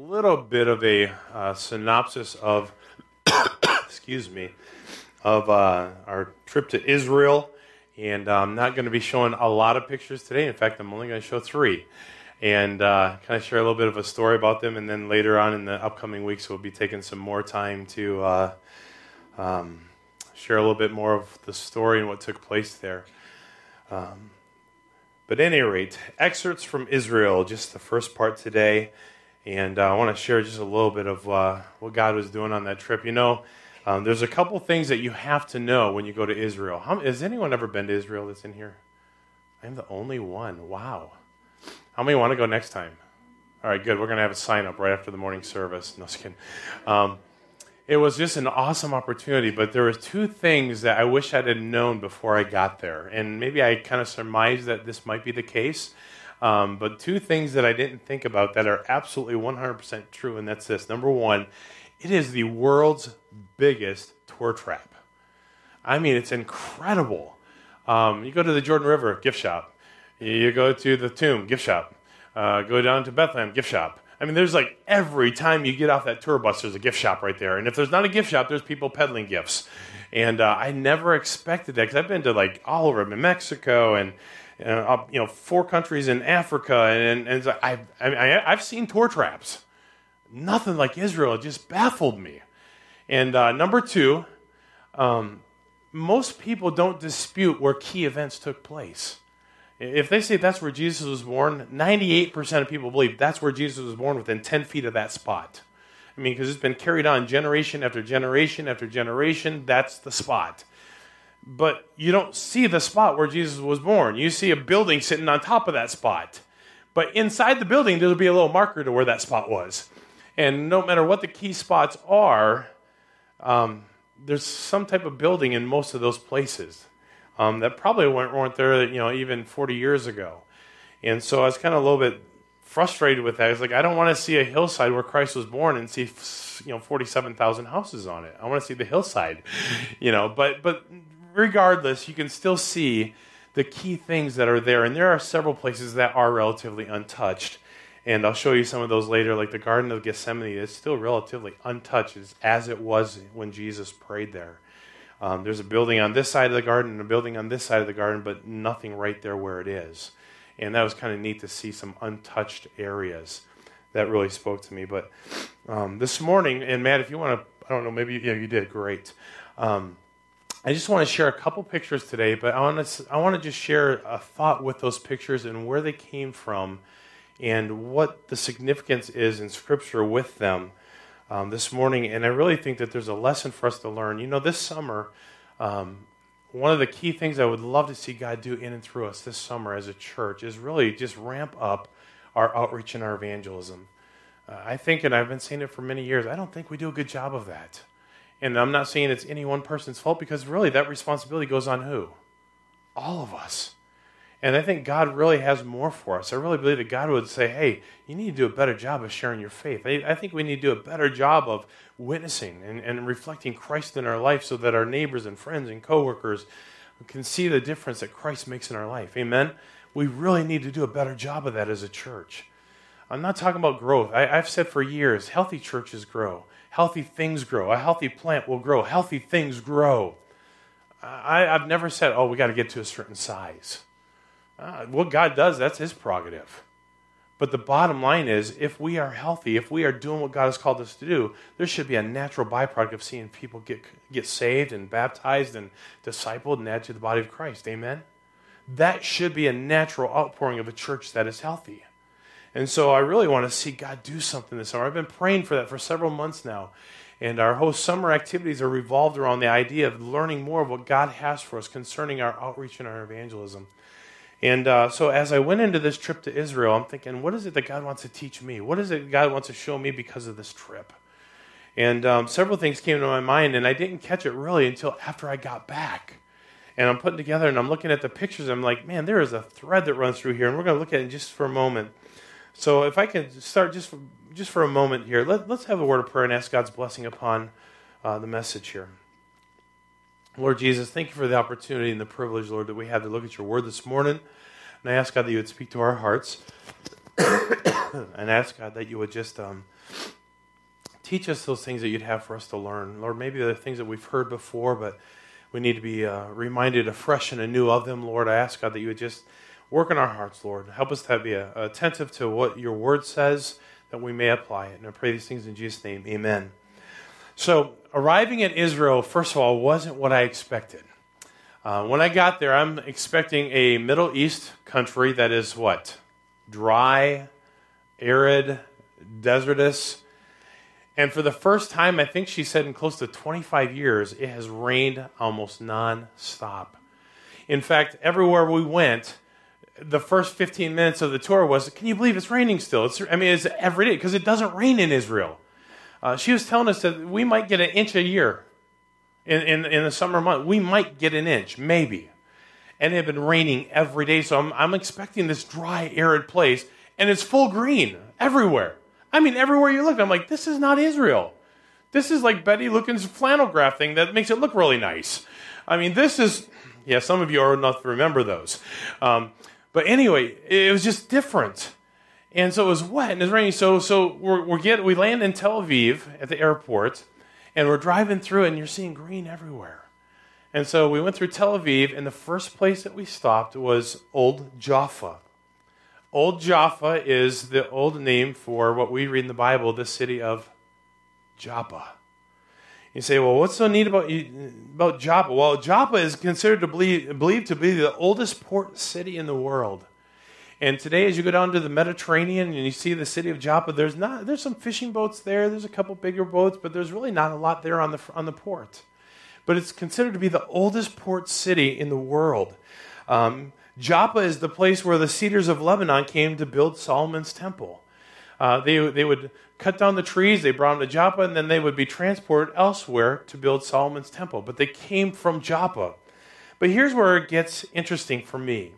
a little bit of a uh, synopsis of, excuse me, of uh, our trip to Israel. And uh, I'm not going to be showing a lot of pictures today. In fact, I'm only going to show three. And uh, kind of share a little bit of a story about them. And then later on in the upcoming weeks, we'll be taking some more time to uh, um, share a little bit more of the story and what took place there. Um, but at any rate, excerpts from Israel, just the first part today. And uh, I want to share just a little bit of uh, what God was doing on that trip. You know, um, there's a couple things that you have to know when you go to Israel. How, has anyone ever been to Israel that's in here? I'm the only one. Wow. How many want to go next time? All right, good. We're going to have a sign up right after the morning service. No, just kidding. Um, it was just an awesome opportunity, but there were two things that I wish I had known before I got there. And maybe I kind of surmised that this might be the case. Um, but two things that I didn't think about that are absolutely 100% true, and that's this. Number one, it is the world's biggest tour trap. I mean, it's incredible. Um, you go to the Jordan River gift shop, you go to the tomb gift shop, uh, go down to Bethlehem gift shop. I mean, there's like every time you get off that tour bus, there's a gift shop right there. And if there's not a gift shop, there's people peddling gifts. And uh, I never expected that because I've been to like all over Mexico and uh, you know, four countries in Africa, and, and I've, I, I've seen tour traps. Nothing like Israel. It just baffled me. And uh, number two, um, most people don't dispute where key events took place. If they say that's where Jesus was born, 98% of people believe that's where Jesus was born within 10 feet of that spot. I mean, because it's been carried on generation after generation after generation, that's the spot but you don't see the spot where Jesus was born. You see a building sitting on top of that spot. But inside the building, there'll be a little marker to where that spot was. And no matter what the key spots are, um, there's some type of building in most of those places um, that probably weren't, weren't there, you know, even 40 years ago. And so I was kind of a little bit frustrated with that. I was like, I don't want to see a hillside where Christ was born and see, you know, 47,000 houses on it. I want to see the hillside, you know. But but regardless, you can still see the key things that are there. And there are several places that are relatively untouched. And I'll show you some of those later, like the Garden of Gethsemane is still relatively untouched as it was when Jesus prayed there. Um, there's a building on this side of the garden and a building on this side of the garden, but nothing right there where it is. And that was kind of neat to see some untouched areas. That really spoke to me. But um, this morning, and Matt, if you want to, I don't know, maybe yeah, you did great. Um, I just want to share a couple pictures today, but I want to I want to just share a thought with those pictures and where they came from, and what the significance is in Scripture with them um, this morning. And I really think that there's a lesson for us to learn. You know, this summer, um, one of the key things I would love to see God do in and through us this summer as a church is really just ramp up our outreach and our evangelism. Uh, I think, and I've been saying it for many years, I don't think we do a good job of that. And I'm not saying it's any one person's fault because really that responsibility goes on who? All of us. And I think God really has more for us. I really believe that God would say, hey, you need to do a better job of sharing your faith. I, I think we need to do a better job of witnessing and, and reflecting Christ in our life so that our neighbors and friends and coworkers can see the difference that Christ makes in our life. Amen? We really need to do a better job of that as a church. I'm not talking about growth. I, have said for years healthy churches grow healthy things grow. A healthy plant will grow. Healthy things grow. I, have never said, oh, we got to get to a certain size. Uh, what God does, that's His prerogative. But the bottom line is, if we are healthy, if we are doing what God has called us to do, there should be a natural byproduct of seeing people get, get saved and baptized and discipled and added to the body of Christ. Amen? That should be a natural outpouring of a church that is healthy. And so I really want to see God do something this summer. I've been praying for that for several months now. And our whole summer activities are revolved around the idea of learning more of what God has for us concerning our outreach and our evangelism. And uh, so as I went into this trip to Israel, I'm thinking, what is it that God wants to teach me? What is it God wants to show me because of this trip? And um, several things came to my mind, and I didn't catch it really until after I got back. And I'm putting together and I'm looking at the pictures. I'm like, man, there is a thread that runs through here, and we're going to look at it just for a moment. So if I can start just for, just for a moment here, let, us have a word of prayer and ask God's blessing upon uh, the message here. Lord Jesus, thank you for the opportunity and the privilege, Lord, that we have to look at your word this morning. And I ask God that you would speak to our hearts. and ask God that you would just um, teach us those things that you'd have for us to learn. Lord, maybe the things that we've heard before, but we need to be uh, reminded afresh and anew of them, Lord. I ask God that you would just work in our hearts, Lord. Help us to be uh, attentive to what your word says, that we may apply it. And I pray these things in Jesus' name. Amen. So, arriving at Israel, first of all, wasn't what I expected. Uh, when I got there, I'm expecting a Middle East country that is what? Dry, arid, desertous. And for the first time, I think she said in close to 25 years, it has rained almost non-stop. In fact, everywhere we went, the first 15 minutes of the tour was, can you believe it's raining still? It's, I mean, it's every day because it doesn't rain in Israel. Uh, she was telling us that we might get an inch a year in, in, in the summer month. We might get an inch, maybe. And it had been raining every day, so I'm, I'm expecting this dry, arid place, and it's full green everywhere. I mean, everywhere you look, I'm like, this is not Israel. This is like Betty Lukens' flannel graph thing that makes it look really nice. I mean, this is, yeah, some of you are enough to remember those. Um, but anyway, it was just different. And so it was wet and it was raining. So, so we're, we're get, we land in Tel Aviv at the airport, and we're driving through, and you're seeing green everywhere. And so we went through Tel Aviv, and the first place that we stopped was Old Jaffa. Old Jaffa is the old name for what we read in the Bible, the city of Joppa. You say, well, what's so neat about, about Joppa? Well, Joppa is considered to believe, believed to be the oldest port city in the world. And today, as you go down to the Mediterranean and you see the city of Joppa, there's not there's some fishing boats there. There's a couple bigger boats, but there's really not a lot there on the on the port. But it's considered to be the oldest port city in the world. Um, Joppa is the place where the cedars of Lebanon came to build Solomon's temple. Uh, they, they would cut down the trees, they brought them to Joppa, and then they would be transported elsewhere to build Solomon's temple. But they came from Joppa. But here's where it gets interesting for me.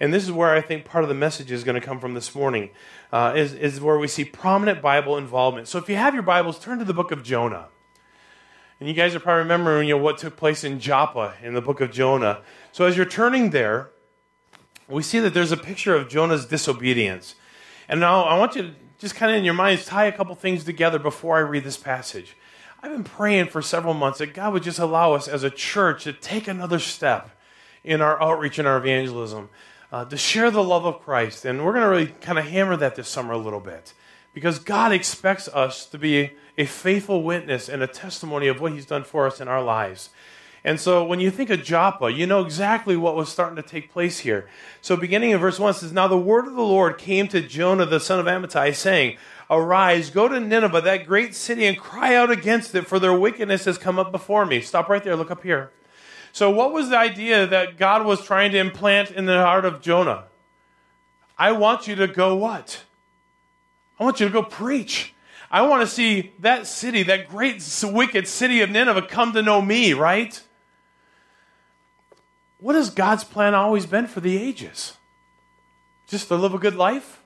And this is where I think part of the message is going to come from this morning, uh, is, is where we see prominent Bible involvement. So if you have your Bibles, turn to the book of Jonah. And you guys are probably remembering you know, what took place in Joppa in the book of Jonah. So as you're turning there, we see that there's a picture of Jonah's disobedience. And now I want you to just kind of in your minds tie a couple things together before I read this passage. I've been praying for several months that God would just allow us as a church to take another step in our outreach and our evangelism uh, to share the love of Christ. And we're going to really kind of hammer that this summer a little bit because God expects us to be a faithful witness and a testimony of what He's done for us in our lives. And so when you think of Joppa, you know exactly what was starting to take place here. So beginning in verse 1 says, Now the word of the Lord came to Jonah the son of Amittai, saying, Arise, go to Nineveh, that great city, and cry out against it, for their wickedness has come up before me. Stop right there, look up here. So, what was the idea that God was trying to implant in the heart of Jonah? I want you to go what? I want you to go preach. I want to see that city, that great wicked city of Nineveh, come to know me, right? What has God's plan always been for the ages? Just to live a good life?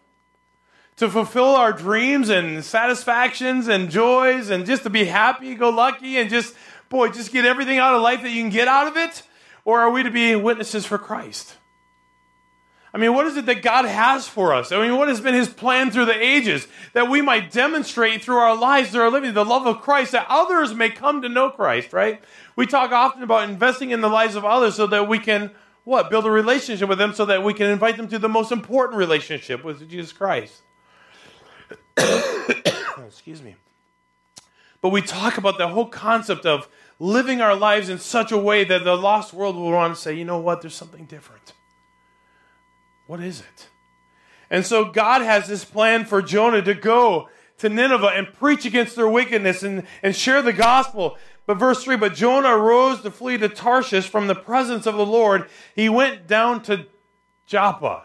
To fulfill our dreams and satisfactions and joys and just to be happy, go lucky, and just boy, just get everything out of life that you can get out of it? Or are we to be witnesses for Christ? I mean, what is it that God has for us? I mean, what has been His plan through the ages that we might demonstrate through our lives, through our living, the love of Christ, that others may come to know Christ, right? We talk often about investing in the lives of others so that we can, what? Build a relationship with them so that we can invite them to the most important relationship with Jesus Christ. Excuse me. But we talk about the whole concept of living our lives in such a way that the lost world will want to say, you know what, there's something different. What is it? And so God has this plan for Jonah to go to Nineveh and preach against their wickedness and, and share the gospel. But verse 3 But Jonah arose to flee to Tarshish from the presence of the Lord. He went down to Joppa.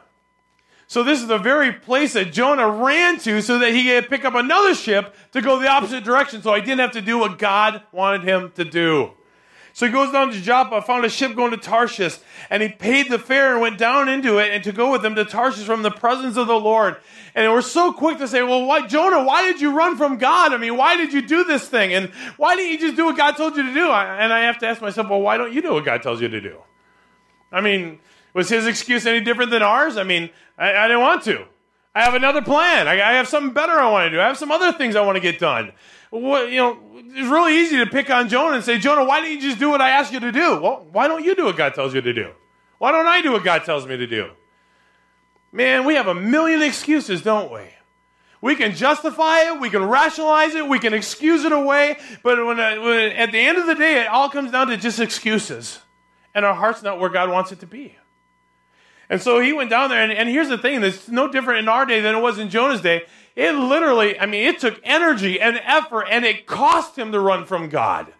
So this is the very place that Jonah ran to so that he could pick up another ship to go the opposite direction so he didn't have to do what God wanted him to do. So he goes down to Joppa, found a ship going to Tarshish, and he paid the fare and went down into it and to go with them to Tarshish from the presence of the Lord. And we're so quick to say, well, why, Jonah, why did you run from God? I mean, why did you do this thing? And why didn't you just do what God told you to do? And I have to ask myself, well, why don't you do what God tells you to do? I mean, was his excuse any different than ours? I mean, I, I didn't want to. I have another plan. I, I have something better I want to do. I have some other things I want to get done. What, you know, it's really easy to pick on Jonah and say, Jonah, why didn't you just do what I asked you to do? Well, why don't you do what God tells you to do? Why don't I do what God tells me to do? Man, we have a million excuses, don't we? We can justify it, we can rationalize it, we can excuse it away, but when, uh, when, at the end of the day, it all comes down to just excuses. And our heart's not where God wants it to be. And so he went down there, and, and here's the thing that's no different in our day than it was in Jonah's day. It literally, I mean, it took energy and effort, and it cost him to run from God.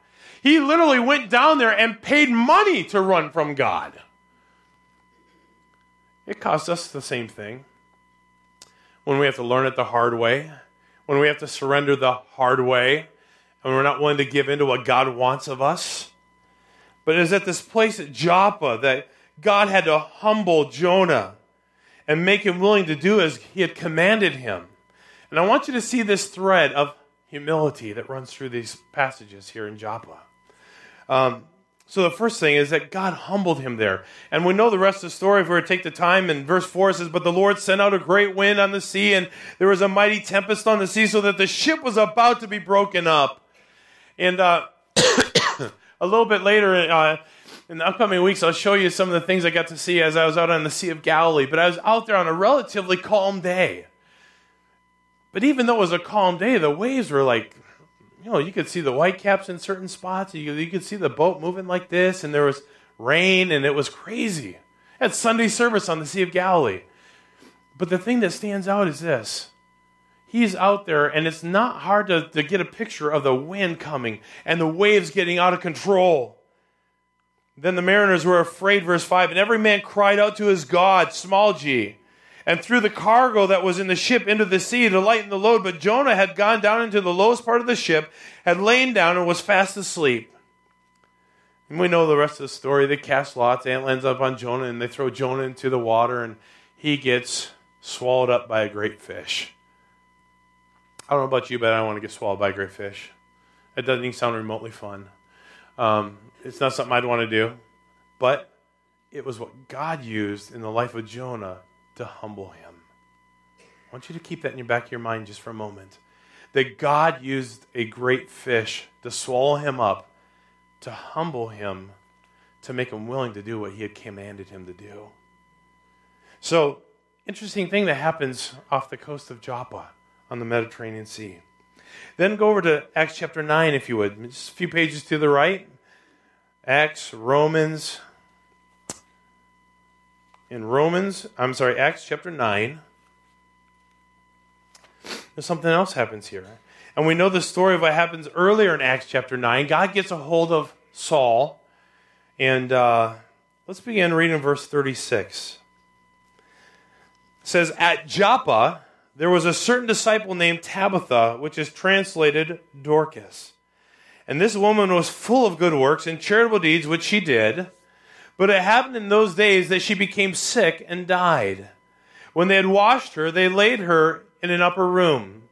He literally went down there and paid money to run from God. It costs us the same thing when we have to learn it the hard way, when we have to surrender the hard way, and we're not willing to give in to what God wants of us. But it is at this place at Joppa that God had to humble Jonah and make him willing to do as he had commanded him. And I want you to see this thread of humility that runs through these passages here in Joppa. Um, so the first thing is that God humbled him there. And we know the rest of the story if we were to take the time. And verse 4 says, But the Lord sent out a great wind on the sea, and there was a mighty tempest on the sea, so that the ship was about to be broken up. And uh, a little bit later, uh, in the upcoming weeks, I'll show you some of the things I got to see as I was out on the Sea of Galilee. But I was out there on a relatively calm day. But even though it was a calm day, the waves were like you know, you could see the whitecaps in certain spots. You, you could see the boat moving like this, and there was rain, and it was crazy. At Sunday service on the Sea of Galilee. But the thing that stands out is this. He's out there, and it's not hard to, to get a picture of the wind coming and the waves getting out of control. Then the mariners were afraid, verse 5, and every man cried out to his God, small g and threw the cargo that was in the ship into the sea to lighten the load. But Jonah had gone down into the lowest part of the ship, had lain down, and was fast asleep. And we know the rest of the story. They cast lots. Ant lands up on Jonah, and they throw Jonah into the water, and he gets swallowed up by a great fish. I don't know about you, but I don't want to get swallowed by a great fish. It doesn't even sound remotely fun. Um, it's not something I'd want to do. But it was what God used in the life of Jonah to humble him. I want you to keep that in your back of your mind just for a moment. That God used a great fish to swallow him up, to humble him, to make him willing to do what he had commanded him to do. So, interesting thing that happens off the coast of Joppa on the Mediterranean Sea. Then go over to Acts chapter 9, if you would. Just a few pages to the right. Acts, Romans, in Romans, I'm sorry, Acts chapter 9, there's something else happens here. And we know the story of what happens earlier in Acts chapter 9. God gets a hold of Saul. And uh, let's begin reading verse 36. It says, At Joppa, there was a certain disciple named Tabitha, which is translated Dorcas. And this woman was full of good works and charitable deeds, which she did. But it happened in those days that she became sick and died. When they had washed her, they laid her in an upper room.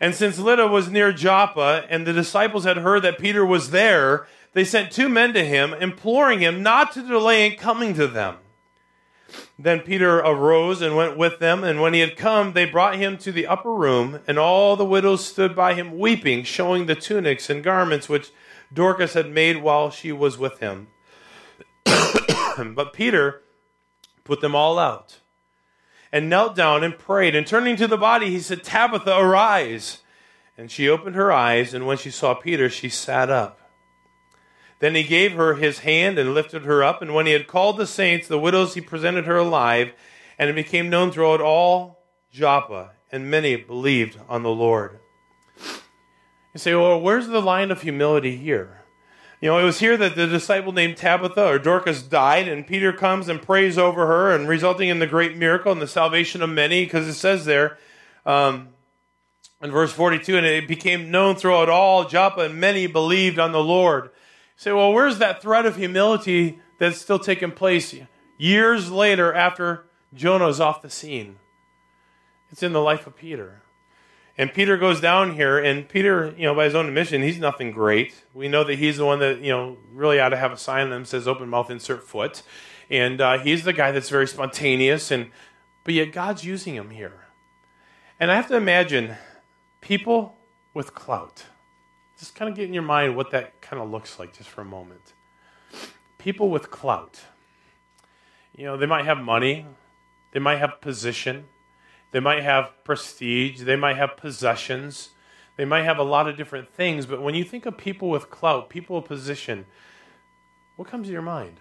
And since Lydda was near Joppa, and the disciples had heard that Peter was there, they sent two men to him, imploring him not to delay in coming to them. Then Peter arose and went with them, and when he had come, they brought him to the upper room, and all the widows stood by him weeping, showing the tunics and garments which Dorcas had made while she was with him. but Peter put them all out and knelt down and prayed. And turning to the body, he said, Tabitha, arise. And she opened her eyes, and when she saw Peter, she sat up. Then he gave her his hand and lifted her up. And when he had called the saints, the widows, he presented her alive. And it became known throughout all Joppa, and many believed on the Lord. You say, well, where's the line of humility here? You know, it was here that the disciple named Tabitha or Dorcas died, and Peter comes and prays over her, and resulting in the great miracle and the salvation of many, because it says there um, in verse 42, and it became known throughout all Joppa, and many believed on the Lord. You say, well, where's that thread of humility that's still taking place years later after Jonah is off the scene? It's in the life of Peter. And Peter goes down here, and Peter, you know, by his own admission, he's nothing great. We know that he's the one that, you know, really ought to have a sign that says open mouth, insert foot. And uh, he's the guy that's very spontaneous, and but yet God's using him here. And I have to imagine people with clout. Just kind of get in your mind what that kind of looks like just for a moment. People with clout. You know, they might have money, they might have position, they might have prestige, they might have possessions, they might have a lot of different things, but when you think of people with clout, people of position, what comes to your mind?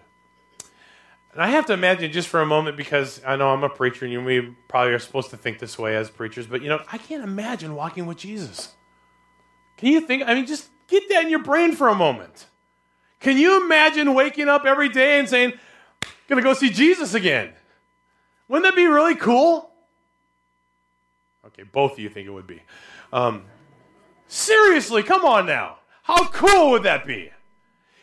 And I have to imagine just for a moment because I know I'm a preacher and we probably are supposed to think this way as preachers, but you know, I can't imagine walking with Jesus. Can you think? I mean, just get that in your brain for a moment. Can you imagine waking up every day and saying, Gonna go see Jesus again? Wouldn't that be really cool? Okay, both of you think it would be. Um, seriously, come on now. How cool would that be?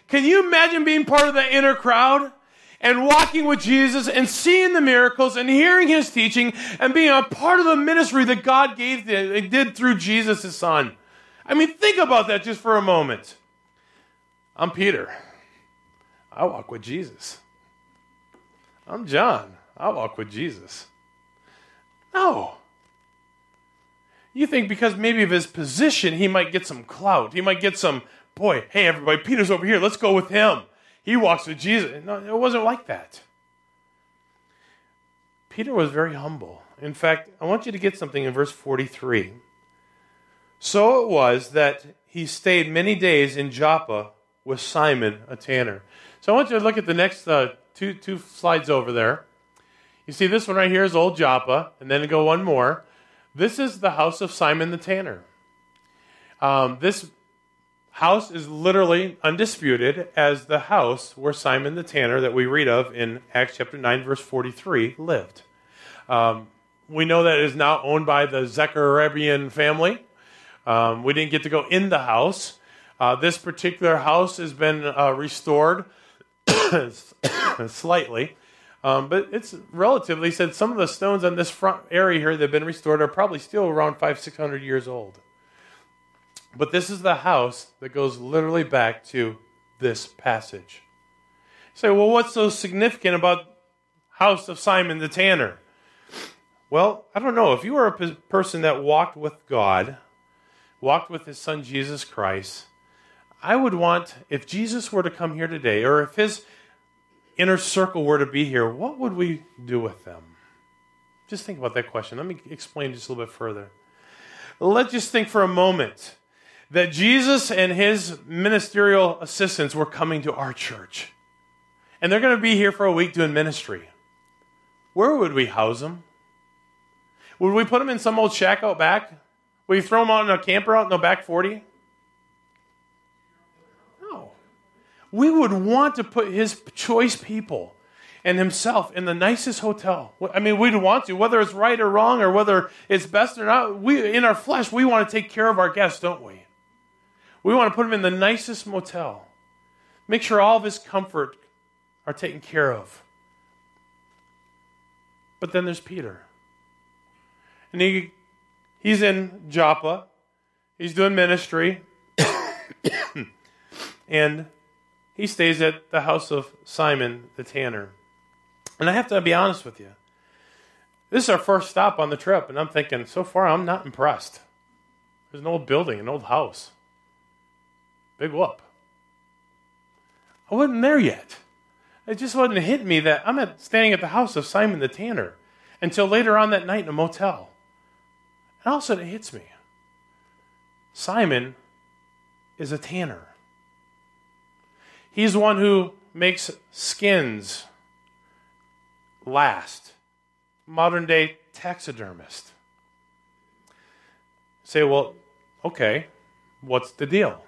Can you imagine being part of the inner crowd and walking with Jesus and seeing the miracles and hearing his teaching and being a part of the ministry that God gave did through Jesus, his son? I mean, think about that just for a moment. I'm Peter. I walk with Jesus. I'm John. I walk with Jesus. No. You think because maybe of his position, he might get some clout. He might get some, boy, hey, everybody, Peter's over here. Let's go with him. He walks with Jesus. No, it wasn't like that. Peter was very humble. In fact, I want you to get something in verse 43. So it was that he stayed many days in Joppa with Simon, a tanner. So I want you to look at the next uh, two, two slides over there. You see, this one right here is Old Joppa, and then go one more. This is the house of Simon the tanner. Um, this house is literally undisputed as the house where Simon the tanner, that we read of in Acts chapter 9, verse 43, lived. Um, we know that it is now owned by the Zechariah family. Um, we didn't get to go in the house. Uh, this particular house has been uh, restored slightly, um, but it's relatively said some of the stones on this front area here that have been restored are probably still around five, six hundred years old. But this is the house that goes literally back to this passage. Say, well, what's so significant about house of Simon the Tanner? Well, I don't know. If you were a person that walked with God, walked with his son Jesus Christ, I would want, if Jesus were to come here today, or if his inner circle were to be here, what would we do with them? Just think about that question. Let me explain just a little bit further. Let's just think for a moment that Jesus and his ministerial assistants were coming to our church. And they're going to be here for a week doing ministry. Where would we house them? Would we put them in some old shack out back? Will you throw them out in a camper out in the back 40? No. We would want to put his choice people and himself in the nicest hotel. I mean, we'd want to, whether it's right or wrong or whether it's best or not. We, in our flesh, we want to take care of our guests, don't we? We want to put him in the nicest motel. Make sure all of his comfort are taken care of. But then there's Peter. And he He's in Joppa. He's doing ministry. and he stays at the house of Simon the tanner. And I have to be honest with you. This is our first stop on the trip, and I'm thinking, so far, I'm not impressed. There's an old building, an old house. Big whoop. I wasn't there yet. It just wasn't hitting me that I'm at, standing at the house of Simon the tanner until later on that night in a motel. And all of a sudden it hits me. Simon is a tanner. He's the one who makes skins last. Modern day taxidermist. Say, well, okay, what's the deal?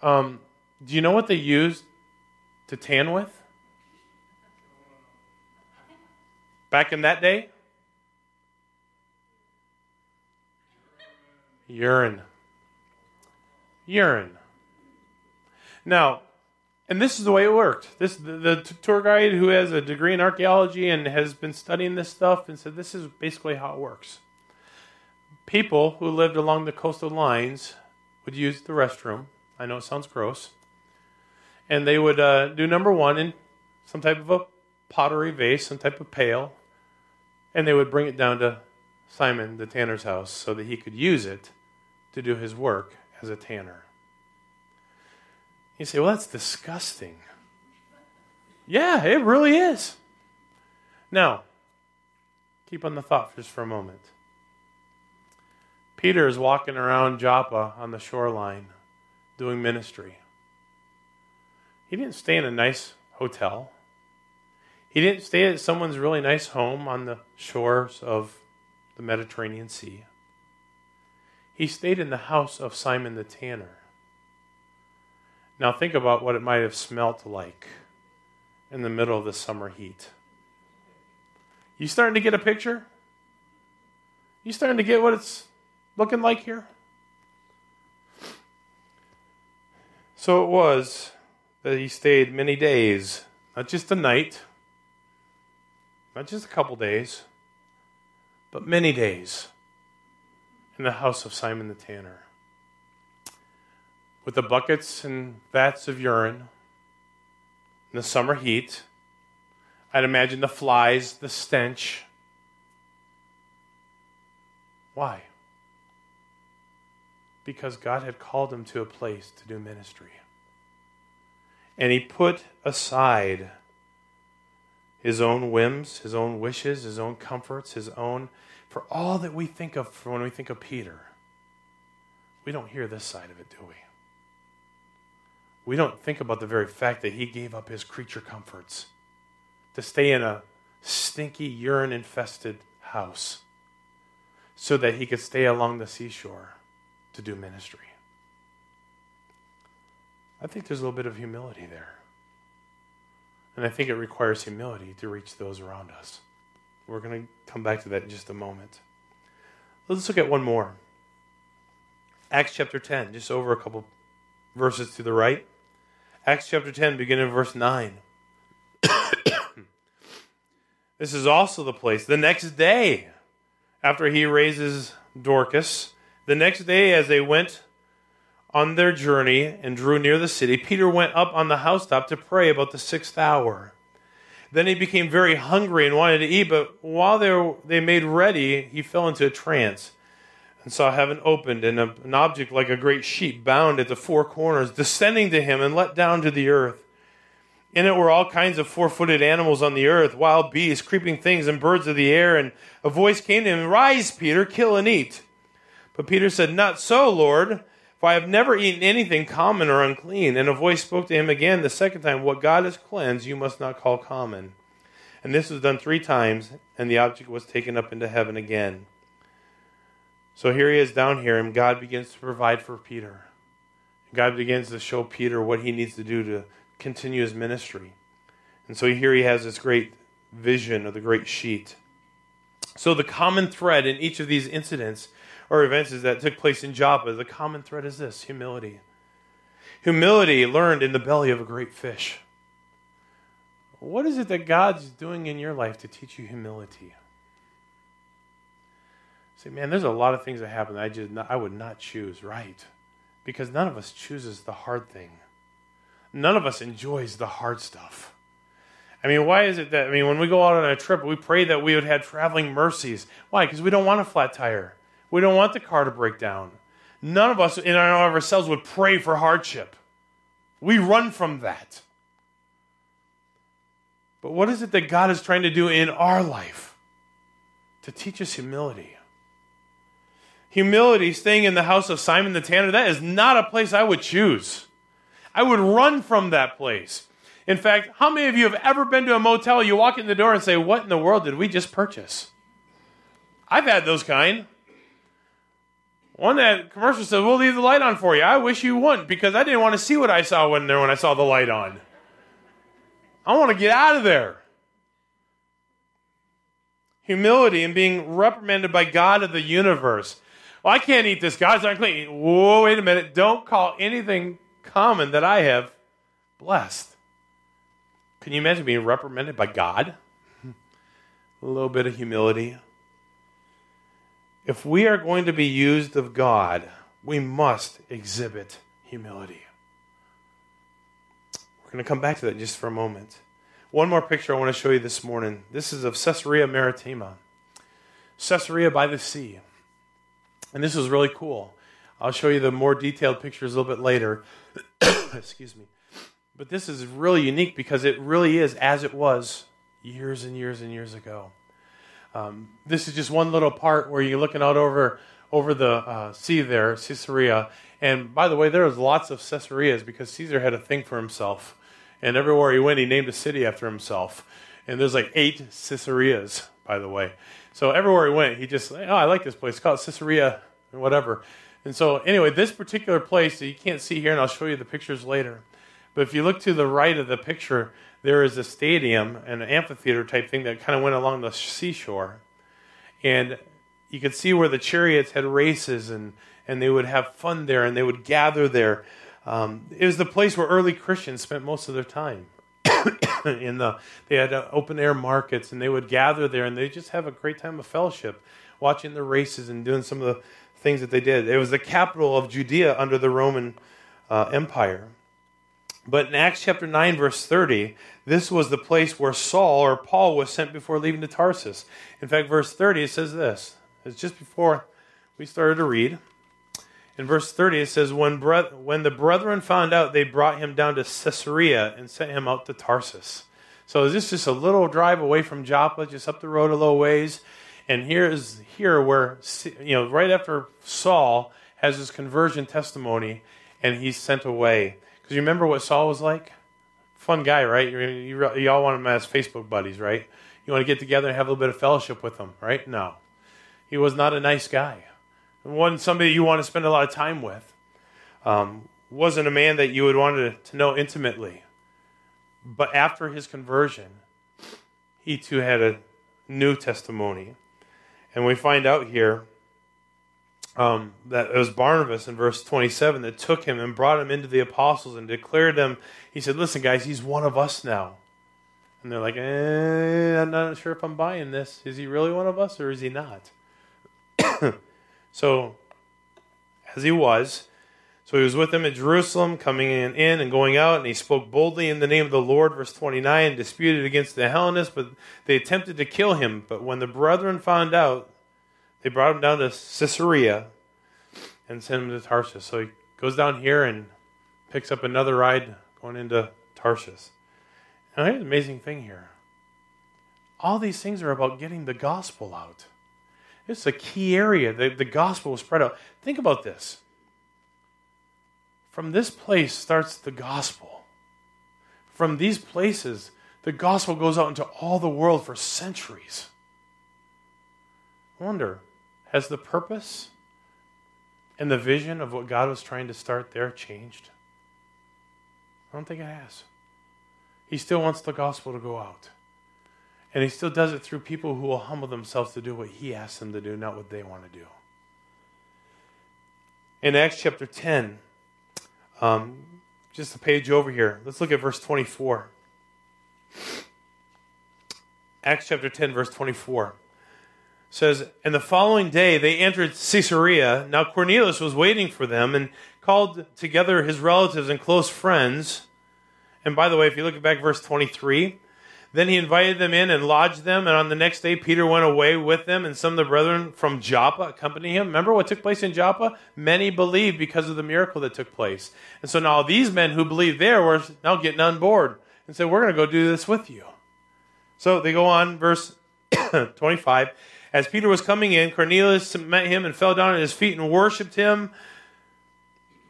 Um, do you know what they used to tan with? Back in that day? Urine. Urine. Now, and this is the way it worked. This the, the, tour guide who has a degree in archaeology and has been studying this stuff and said this is basically how it works. People who lived along the coastal lines would use the restroom. I know it sounds gross, and they would uh, do number one in some type of a pottery vase, some type of pail, and they would bring it down to Simon the tanner's house so that he could use it to do his work as a tanner. You say, well, that's disgusting. Yeah, it really is. Now, keep on the thought just for a moment. Peter is walking around Joppa on the shoreline doing ministry. He didn't stay in a nice hotel. He didn't stay at someone's really nice home on the shores of the Mediterranean Sea. He stayed in the house of Simon the tanner. Now think about what it might have smelt like in the middle of the summer heat. You starting to get a picture? You starting to get what it's looking like here? So it was that he stayed many days, not just a night, not just a couple days, but many days in the house of Simon the tanner. With the buckets and vats of urine in the summer heat, I'd imagine the flies, the stench. Why? Because God had called him to a place to do ministry. And he put aside his own whims, his own wishes, his own comforts, his own, for all that we think of when we think of Peter. We don't hear this side of it, do we? We don't think about the very fact that he gave up his creature comforts to stay in a stinky, urine infested house so that he could stay along the seashore to do ministry. I think there's a little bit of humility there. And I think it requires humility to reach those around us. We're going to come back to that in just a moment. Let's look at one more. Acts chapter 10, just over a couple verses to the right. Acts chapter 10, beginning in verse 9. this is also the place. The next day, after he raises Dorcas, the next day, as they went on their journey and drew near the city, Peter went up on the housetop to pray about the sixth hour. Then he became very hungry and wanted to eat, but while they, were, they made ready, he fell into a trance and saw heaven opened and a, an object like a great sheet bound at the four corners descending to him and let down to the earth. In it were all kinds of four footed animals on the earth, wild beasts, creeping things, and birds of the air. And a voice came to him, Rise, Peter, kill and eat. But Peter said, Not so, Lord. For I have never eaten anything common or unclean. And a voice spoke to him again the second time, What God has cleansed, you must not call common. And this was done three times, and the object was taken up into heaven again. So here he is down here, and God begins to provide for Peter. God begins to show Peter what he needs to do to continue his ministry. And so here he has this great vision of the great sheet. So the common thread in each of these incidents or events that took place in Joppa, the common thread is this humility. Humility learned in the belly of a great fish. What is it that God's doing in your life to teach you humility? Say, man, there's a lot of things that happen that I just not, I would not choose, right? Because none of us chooses the hard thing. None of us enjoys the hard stuff. I mean, why is it that I mean when we go out on a trip, we pray that we would have traveling mercies. Why? Because we don't want a flat tire. We don't want the car to break down. None of us in our of ourselves would pray for hardship. We run from that. But what is it that God is trying to do in our life? To teach us humility. Humility, staying in the house of Simon the Tanner, that is not a place I would choose. I would run from that place. In fact, how many of you have ever been to a motel? You walk in the door and say, What in the world did we just purchase? I've had those kind. One that commercial said, "We'll leave the light on for you." I wish you wouldn't because I didn't want to see what I saw when there when I saw the light on. I want to get out of there. Humility and being reprimanded by God of the universe. I can't eat this. God's not clean. Whoa, wait a minute. Don't call anything common that I have blessed. Can you imagine being reprimanded by God? A little bit of humility. If we are going to be used of God, we must exhibit humility. We're going to come back to that just for a moment. One more picture I want to show you this morning. This is of Caesarea Maritima. Caesarea by the sea. And this was really cool. I'll show you the more detailed pictures a little bit later. Excuse me. But this is really unique because it really is as it was years and years and years ago. Um, this is just one little part where you're looking out over over the uh, sea there, Caesarea. And by the way, there was lots of Caesareas because Caesar had a thing for himself, and everywhere he went, he named a city after himself. And there's like eight Caesareas, by the way. So everywhere he went, he just, oh, I like this place. It's called Caesarea, whatever. And so, anyway, this particular place that you can't see here, and I'll show you the pictures later. But if you look to the right of the picture, there is a stadium, and an amphitheater type thing that kind of went along the seashore. And you could see where the chariots had races and, and they would have fun there and they would gather there. Um, it was the place where early Christians spent most of their time. in the, they had uh, open air markets and they would gather there and they just have a great time of fellowship, watching the races and doing some of the things that they did. It was the capital of Judea under the Roman uh, Empire. But in Acts chapter 9, verse 30, this was the place where Saul or Paul was sent before leaving to Tarsus. In fact, verse 30, it says this. It's just before we started to read. In verse 30, it says, when, bre- when the brethren found out, they brought him down to Caesarea and sent him out to Tarsus. So is this just a little drive away from Joppa, just up the road a little ways? And here is here where, you know, right after Saul has his conversion testimony and he's sent away. Because you remember what Saul was like? Fun guy, right? You, you, you all want him as Facebook buddies, right? You want to get together and have a little bit of fellowship with him, right? No. He was not a nice guy. wasn't somebody you want to spend a lot of time with. Um, wasn't a man that you would want to, to know intimately. But after his conversion, he too had a new testimony. And we find out here um, that it was Barnabas in verse 27 that took him and brought him into the apostles and declared them. He said, Listen, guys, he's one of us now. And they're like, eh, I'm not sure if I'm buying this. Is he really one of us or is he not? so, as he was, so he was with them at Jerusalem, coming in, and going out, and he spoke boldly in the name of the Lord, verse 29, and disputed against the Hellenists, but they attempted to kill him. But when the brethren found out, they brought him down to Caesarea and sent him to Tarsus. So he goes down here and picks up another ride going into Tarsus. Now, here's an amazing thing here. All these things are about getting the gospel out. It's a key area. The, the gospel will spread out. Think about this. From this place starts the gospel. From these places, the gospel goes out into all the world for centuries. I wonder has the purpose and the vision of what God was trying to start there changed? I don't think it has. He still wants the gospel to go out. And he still does it through people who will humble themselves to do what he asks them to do, not what they want to do. In Acts chapter 10, um, just a page over here, let's look at verse 24. Acts chapter 10, verse 24 says, And the following day they entered Caesarea. Now Cornelius was waiting for them and called together his relatives and close friends. And by the way, if you look back verse 23, then he invited them in and lodged them. And on the next day, Peter went away with them, and some of the brethren from Joppa accompanied him. Remember what took place in Joppa? Many believed because of the miracle that took place. And so now these men who believed there were now getting on board and said, We're going to go do this with you. So they go on, verse 25. As Peter was coming in, Cornelius met him and fell down at his feet and worshipped him.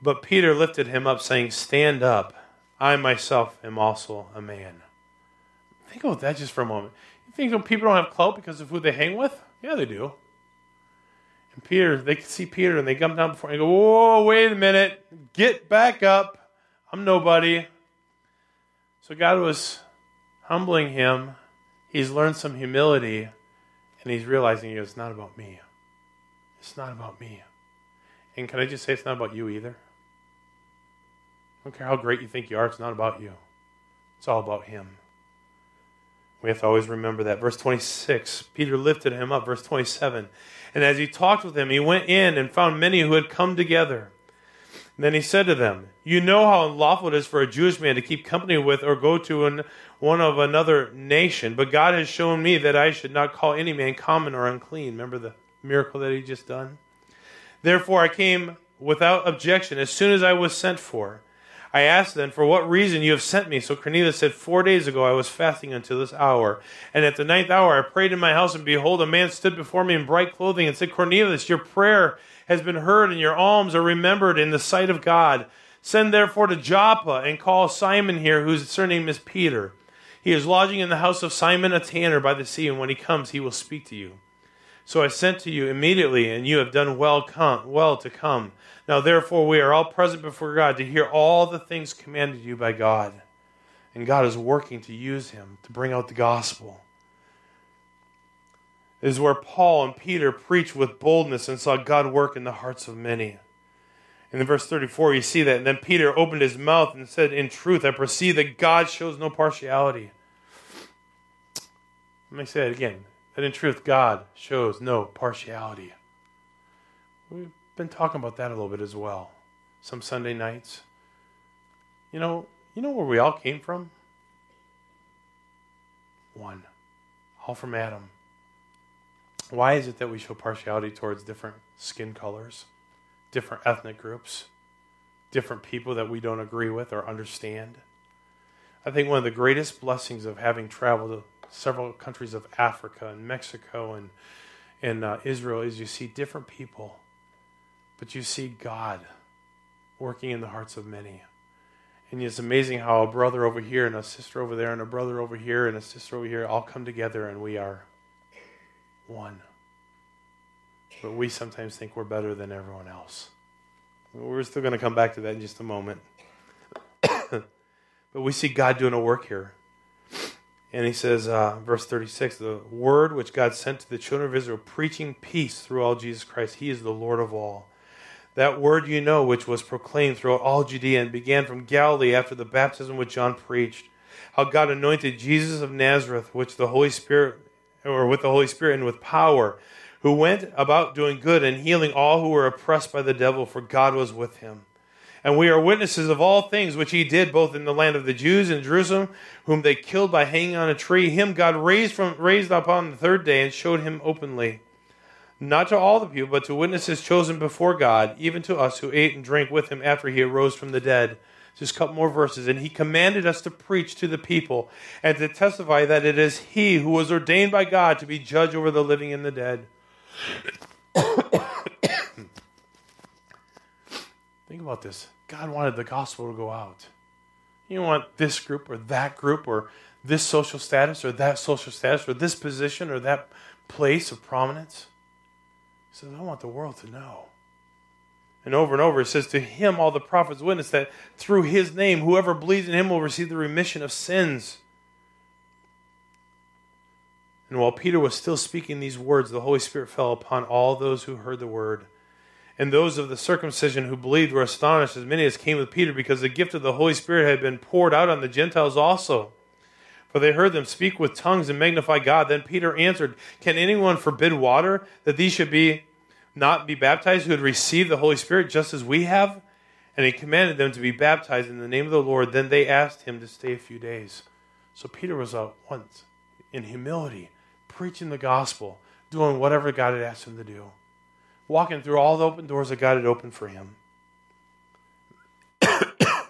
But Peter lifted him up, saying, Stand up. I myself am also a man. Think about that just for a moment. You think people don't have clout because of who they hang with? Yeah, they do. And Peter, they can see Peter and they come down before and go, Whoa, wait a minute. Get back up. I'm nobody. So God was humbling him. He's learned some humility. And he's realizing it's not about me. It's not about me. And can I just say it's not about you either? I don't care how great you think you are, it's not about you. It's all about him. We have to always remember that. Verse 26, Peter lifted him up. Verse 27, and as he talked with him, he went in and found many who had come together. then he said to them, You know how unlawful it is for a Jewish man to keep company with or go to an, one of another nation, but God has shown me that I should not call any man common or unclean. Remember the miracle that he just done? Therefore I came without objection as soon as I was sent for. I asked then, For what reason you have sent me? So Cornelius said, Four days ago I was fasting until this hour. And at the ninth hour I prayed in my house, and behold, a man stood before me in bright clothing and said, Cornelius, your prayer has been heard, and your alms are remembered in the sight of God. Send therefore to Joppa and call Simon here, whose surname is Peter. He is lodging in the house of Simon a tanner by the sea, and when he comes, he will speak to you. So I sent to you immediately, and you have done well, come, well to come. Now therefore we are all present before God to hear all the things commanded you by God. And God is working to use him to bring out the gospel. It is where Paul and Peter preached with boldness and saw God work in the hearts of many. In verse 34, you see that. And then Peter opened his mouth and said, In truth, I perceive that God shows no partiality. Let me say it again. That in truth, God shows no partiality. Been talking about that a little bit as well. Some Sunday nights. You know, you know where we all came from? One. All from Adam. Why is it that we show partiality towards different skin colors, different ethnic groups, different people that we don't agree with or understand? I think one of the greatest blessings of having traveled to several countries of Africa and Mexico and, and uh, Israel is you see different people, but you see God working in the hearts of many. And it's amazing how a brother over here and a sister over there and a brother over here and a sister over here all come together and we are one. But we sometimes think we're better than everyone else. We're still going to come back to that in just a moment. but we see God doing a work here. And he says, uh, verse 36, the word which God sent to the children of Israel, preaching peace through all Jesus Christ. He is the Lord of all. That word you know, which was proclaimed throughout all Judea and began from Galilee after the baptism which John preached, how God anointed Jesus of Nazareth, which the Holy Spirit or with the Holy Spirit and with power, who went about doing good and healing all who were oppressed by the devil, for God was with him. And we are witnesses of all things which he did both in the land of the Jews and Jerusalem, whom they killed by hanging on a tree. Him God raised from raised upon the third day and showed him openly. Not to all the people, but to witnesses chosen before God, even to us who ate and drank with him after he arose from the dead. Just a couple more verses. And he commanded us to preach to the people and to testify that it is he who was ordained by God to be judge over the living and the dead. Think about this. God wanted the gospel to go out. You don't want this group or that group or this social status or that social status or this position or that place of prominence. Says, I want the world to know. And over and over it says, To him all the prophets witness that through his name, whoever believes in him will receive the remission of sins. And while Peter was still speaking these words, the Holy Spirit fell upon all those who heard the word. And those of the circumcision who believed were astonished, as many as came with Peter, because the gift of the Holy Spirit had been poured out on the Gentiles also. For they heard them speak with tongues and magnify God. Then Peter answered, Can anyone forbid water that these should be not be baptized who had received the Holy Spirit just as we have? And he commanded them to be baptized in the name of the Lord. Then they asked him to stay a few days. So Peter was up once in humility, preaching the gospel, doing whatever God had asked him to do, walking through all the open doors that God had opened for him. I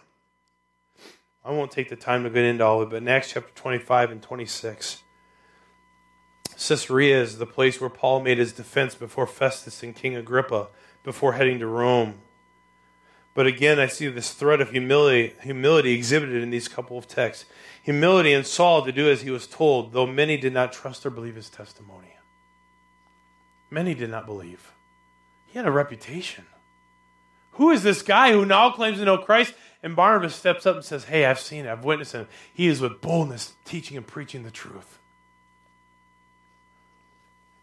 won't take the time to get into all of it, but in Acts chapter 25 and 26, Caesarea is the place where Paul made his defense before Festus and King Agrippa before heading to Rome. But again, I see this thread of humility, humility exhibited in these couple of texts. Humility in Saul to do as he was told, though many did not trust or believe his testimony. Many did not believe. He had a reputation. Who is this guy who now claims to know Christ? And Barnabas steps up and says, Hey, I've seen it. I've witnessed him. He is with boldness teaching and preaching the truth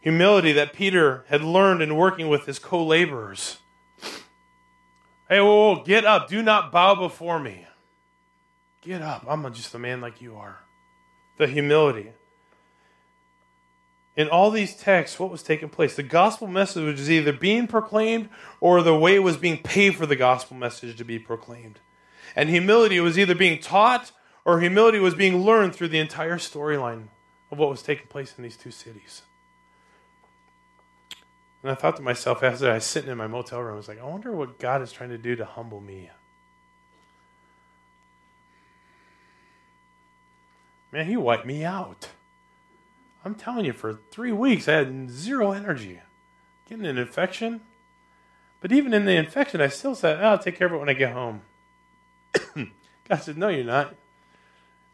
humility that Peter had learned in working with his co laborers. Hey, whoa, whoa, get up. Do not bow before me. Get up. I'm just a man like you are. The humility. in all these texts, what was taking place? The gospel message was either being proclaimed or the way it was being paid for the gospel message to be proclaimed. And humility was either being taught or humility was being learned through the entire storyline of what was taking place in these two cities. And I thought to myself as I was sitting in my motel room, I was like, I wonder what God is trying to do to humble me. Man, he wiped me out. I'm telling you, for three weeks, I had zero energy. Getting an infection. But even in the infection, I still said, oh, I'll take care of it when I get home. God said, No, you're not.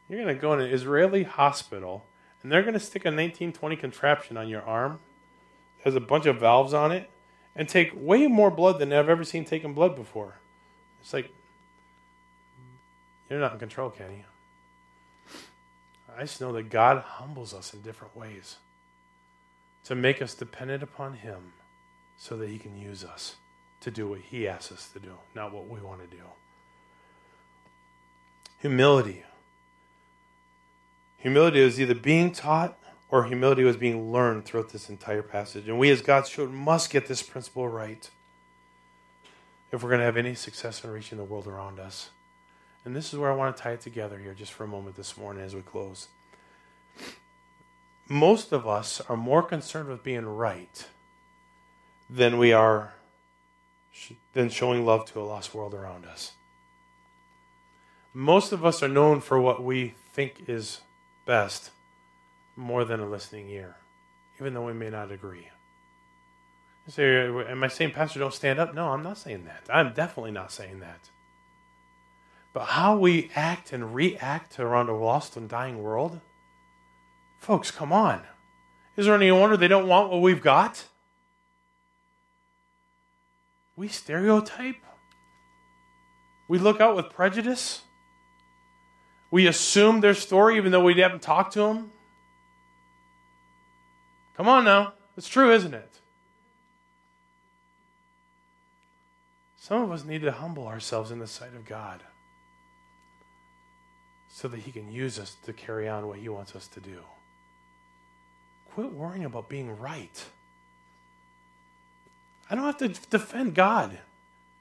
You're going to go in an Israeli hospital, and they're going to stick a 1920 contraption on your arm. Has a bunch of valves on it, and take way more blood than I've ever seen taken blood before. It's like, you're not in control, Kenny. I just know that God humbles us in different ways to make us dependent upon Him so that He can use us to do what He asks us to do, not what we want to do. Humility. Humility is either being taught or humility was being learned throughout this entire passage. And we, as God's children, must get this principle right if we're going to have any success in reaching the world around us. And this is where I want to tie it together here just for a moment this morning as we close. Most of us are more concerned with being right than we are than showing love to a lost world around us. Most of us are known for what we think is best more than a listening ear, even though we may not agree. You say, uh, am I saying, Pastor, don't stand up? No, I'm not saying that. I'm definitely not saying that. But how we act and react around a lost and dying world, folks, come on. Is there any wonder they don't want what we've got? We stereotype. We look out with prejudice. We assume their story even though we haven't talked to them. Come on now. It's true, isn't it? Some of us need to humble ourselves in the sight of God so that He can use us to carry on what He wants us to do. Quit worrying about being right. I don't have to defend God.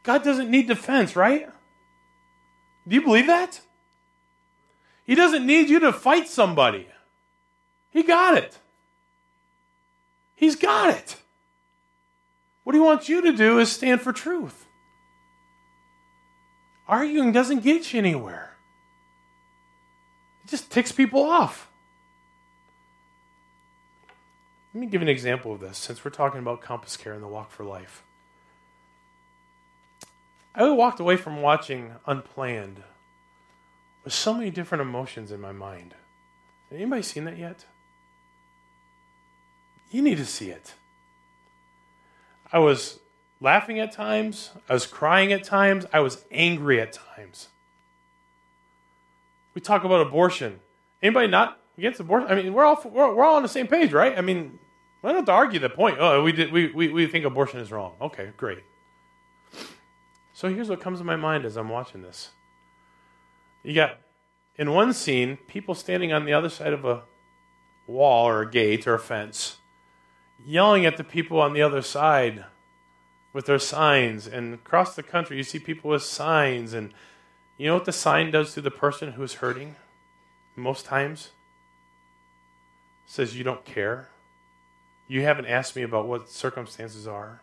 God doesn't need defense, right? Do you believe that? He doesn't need you to fight somebody. He got it. He's got it. What he wants you to do is stand for truth. Arguing doesn't get you anywhere it just ticks people off. Let me give an example of this since we're talking about Compass Care and the Walk for Life. I walked away from watching Unplanned with so many different emotions in my mind. Anybody seen that yet? You need to see it. I was laughing at times, I was crying at times, I was angry at times. We talk about abortion. Anybody not against abortion? I mean, we're all we're, we're all on the same page, right? I mean, we don't have to argue the point. Oh, we did we, we, we think abortion is wrong. Okay, great. So here's what comes to my mind as I'm watching this. You got in one scene people standing on the other side of a wall or a gate or a fence, yelling at the people on the other side with their signs. And across the country, you see people with signs and you know what the sign does to the person who's hurting most times? It says, You don't care. You haven't asked me about what circumstances are.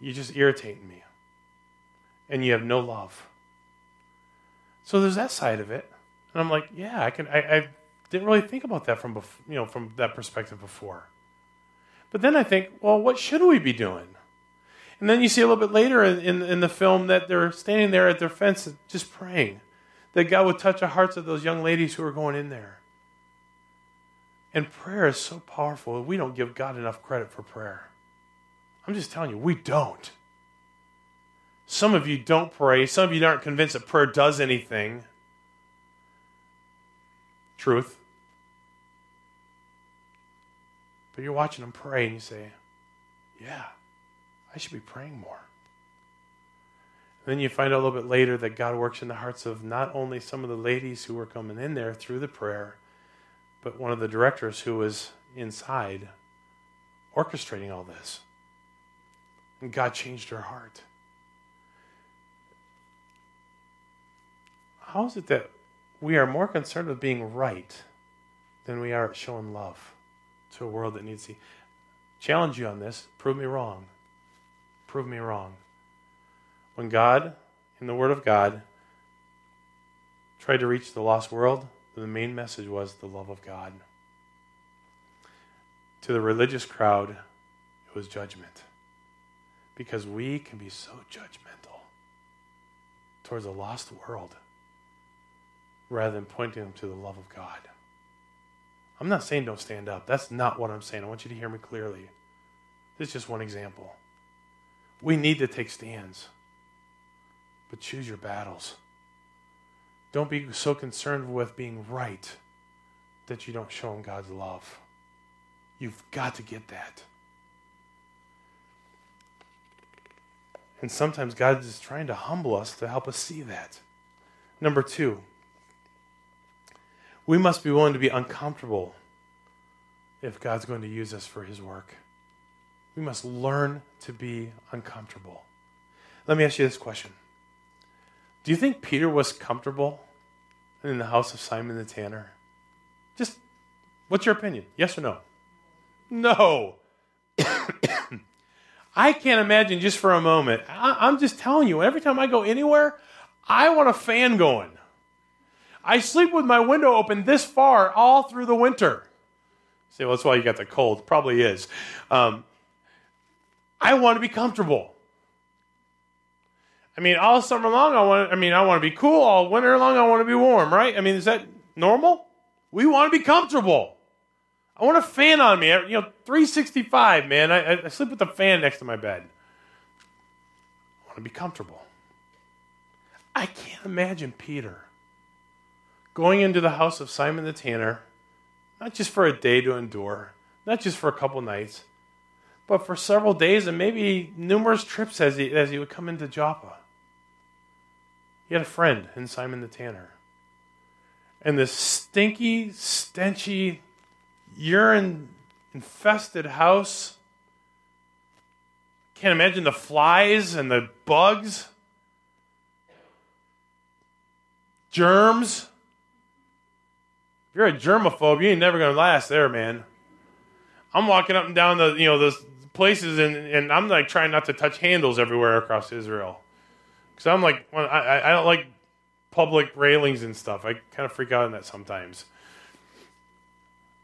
You just irritate me. And you have no love. So there's that side of it. And I'm like, yeah, I can I, I didn't really think about that from bef- you know from that perspective before. But then I think, well, what should we be doing? And then you see a little bit later in, in, the film that they're standing there at their fence just praying that God would touch the hearts of those young ladies who are going in there. And prayer is so powerful. We don't give God enough credit for prayer. I'm just telling you, we don't. Some of you don't pray. Some of you aren't convinced that prayer does anything. Truth. But you're watching them pray and you say, yeah. I should be praying more. And then you find out a little bit later that God works in the hearts of not only some of the ladies who were coming in there through the prayer, but one of the directors who was inside orchestrating all this. And God changed her heart. How is it that we are more concerned with being right than we are at showing love to a world that needs to challenge you on this? Prove me wrong. Prove me wrong. When God, in the Word of God, tried to reach the lost world, the main message was the love of God. To the religious crowd, it was judgment. Because we can be so judgmental towards a lost world rather than pointing them to the love of God. I'm not saying don't stand up. That's not what I'm saying. I want you to hear me clearly. This is just one example. We need to take stands, but choose your battles. Don't be so concerned with being right that you don't show him God's love. You've got to get that. And sometimes God is trying to humble us to help us see that. Number two, we must be willing to be uncomfortable if God's going to use us for his work. We must learn to be uncomfortable. Let me ask you this question Do you think Peter was comfortable in the house of Simon the Tanner? Just, what's your opinion? Yes or no? No. I can't imagine just for a moment. I, am just telling you, every time I go anywhere, I want a fan going. I sleep with my window open this far all through the winter. Say, well, that's why you got the cold. Probably is. Um, I want to be comfortable. I mean, all summer long, I want. I mean, I want to be cool. All winter long, I want to be warm. Right? I mean, is that normal? We want to be comfortable. I want a fan on me. You know, 365, man. I, I sleep with a fan next to my bed. I want to be comfortable. I can't imagine Peter going into the house of Simon the Tanner, not just for a day to endure, not just for a couple nights, but for several days and maybe numerous trips as he, as he would come into Joppa. He had a friend in Simon the Tanner. And this stinky, stenchy, urine infested house. Can't imagine the flies and the bugs, germs. If you're a germaphobe, you ain't never gonna last there, man. I'm walking up and down the you know those places and, and I'm like trying not to touch handles everywhere across Israel. Because I'm like I, I don't like public railings and stuff. I kind of freak out on that sometimes.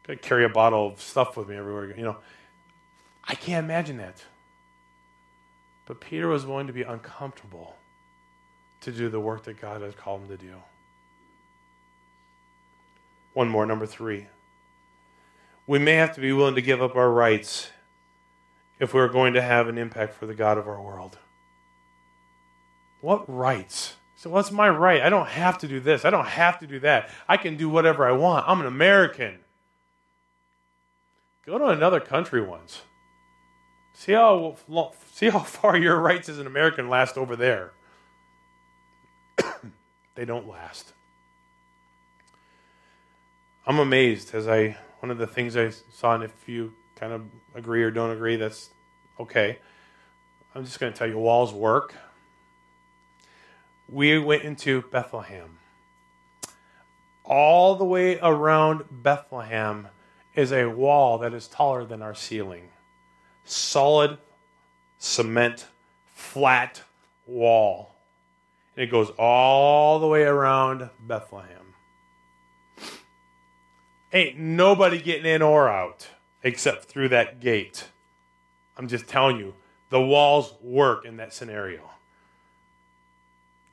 I carry a bottle of stuff with me everywhere. You know, I can't imagine that. But Peter was willing to be uncomfortable to do the work that God has called him to do. One more, number three. We may have to be willing to give up our rights if we're going to have an impact for the God of our world. What rights? So, what's my right? I don't have to do this. I don't have to do that. I can do whatever I want. I'm an American. Go to another country once. See how, see how far your rights as an American last over there. they don't last. I'm amazed as I one of the things I saw, and if you kind of agree or don't agree, that's okay. I'm just going to tell you, walls work. We went into Bethlehem. All the way around Bethlehem is a wall that is taller than our ceiling. Solid cement, flat wall. And it goes all the way around Bethlehem. Ain't nobody getting in or out except through that gate. I'm just telling you, the walls work in that scenario.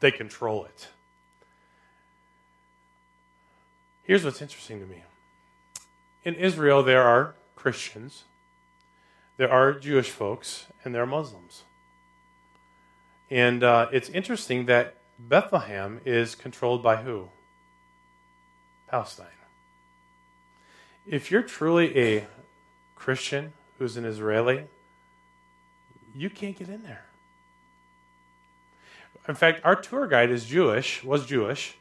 They control it. Here's what's interesting to me in Israel, there are Christians, there are Jewish folks, and there are Muslims. And uh, it's interesting that Bethlehem is controlled by who? Palestine if you're truly a Christian who's an Israeli, you can't get in there. In fact, our tour guide is Jewish, was Jewish,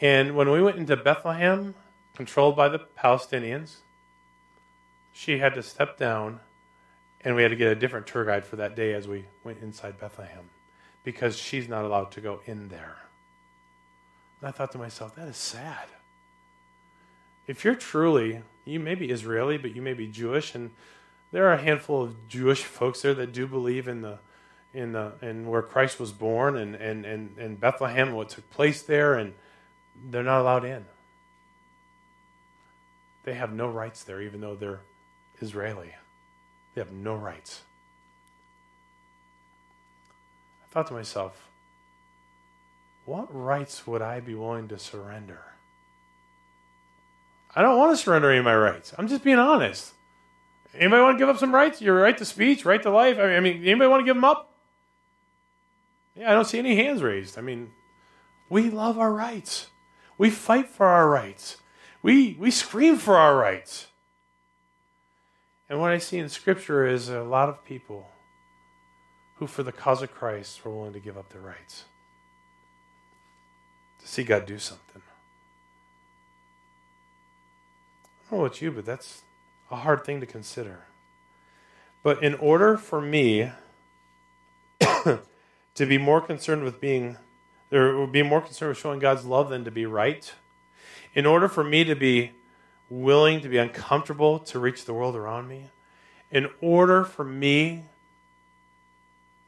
and when we went into Bethlehem, controlled by the Palestinians, she had to step down and we had to get a different tour guide for that day as we went inside Bethlehem because she's not allowed to go in there. And I thought to myself, that is sad. If you're truly, you may be Israeli, but you may be Jewish, and there are a handful of Jewish folks there that do believe in the in the in where Christ was born and and and, and Bethlehem, what took place there, and they're not allowed in. They have no rights there, even though they're Israeli. They have no rights. I thought to myself, what rights would I be willing to surrender? I don't want to surrender any of my rights. I'm just being honest. Anybody want to give up some rights? Your right to speech, right to life? I mean, anybody want to give them up? Yeah, I don't see any hands raised. I mean, we love our rights. We fight for our rights. We, we scream for our rights. And what I see in Scripture is a lot of people who, for the cause of Christ, were willing to give up their rights to see God do something. I don't know about you, but that's a hard thing to consider. But in order for me to be more concerned with being, or be more concerned with showing God's love than to be right, in order for me to be willing to be uncomfortable to reach the world around me, in order for me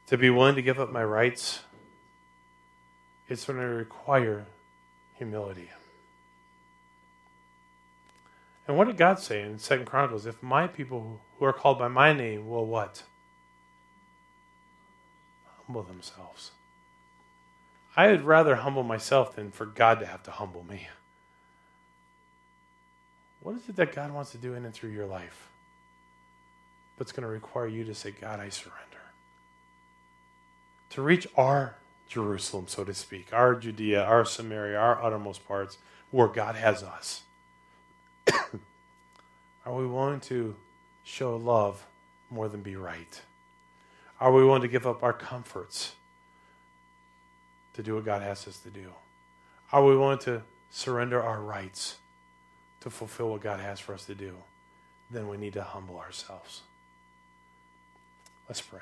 to be willing to give up my rights, it's going to require humility. And what did God say in Second Chronicles? If my people who are called by my name will what? Humble themselves. I would rather humble myself than for God to have to humble me. What is it that God wants to do in and through your life? But it's going to require you to say, God, I surrender. To reach our Jerusalem, so to speak, our Judea, our Samaria, our uttermost parts, where God has us. Are we willing to show love more than be right? Are we willing to give up our comforts to do what God asks us to do? Are we willing to surrender our rights to fulfill what God has for us to do? Then we need to humble ourselves. Let's pray.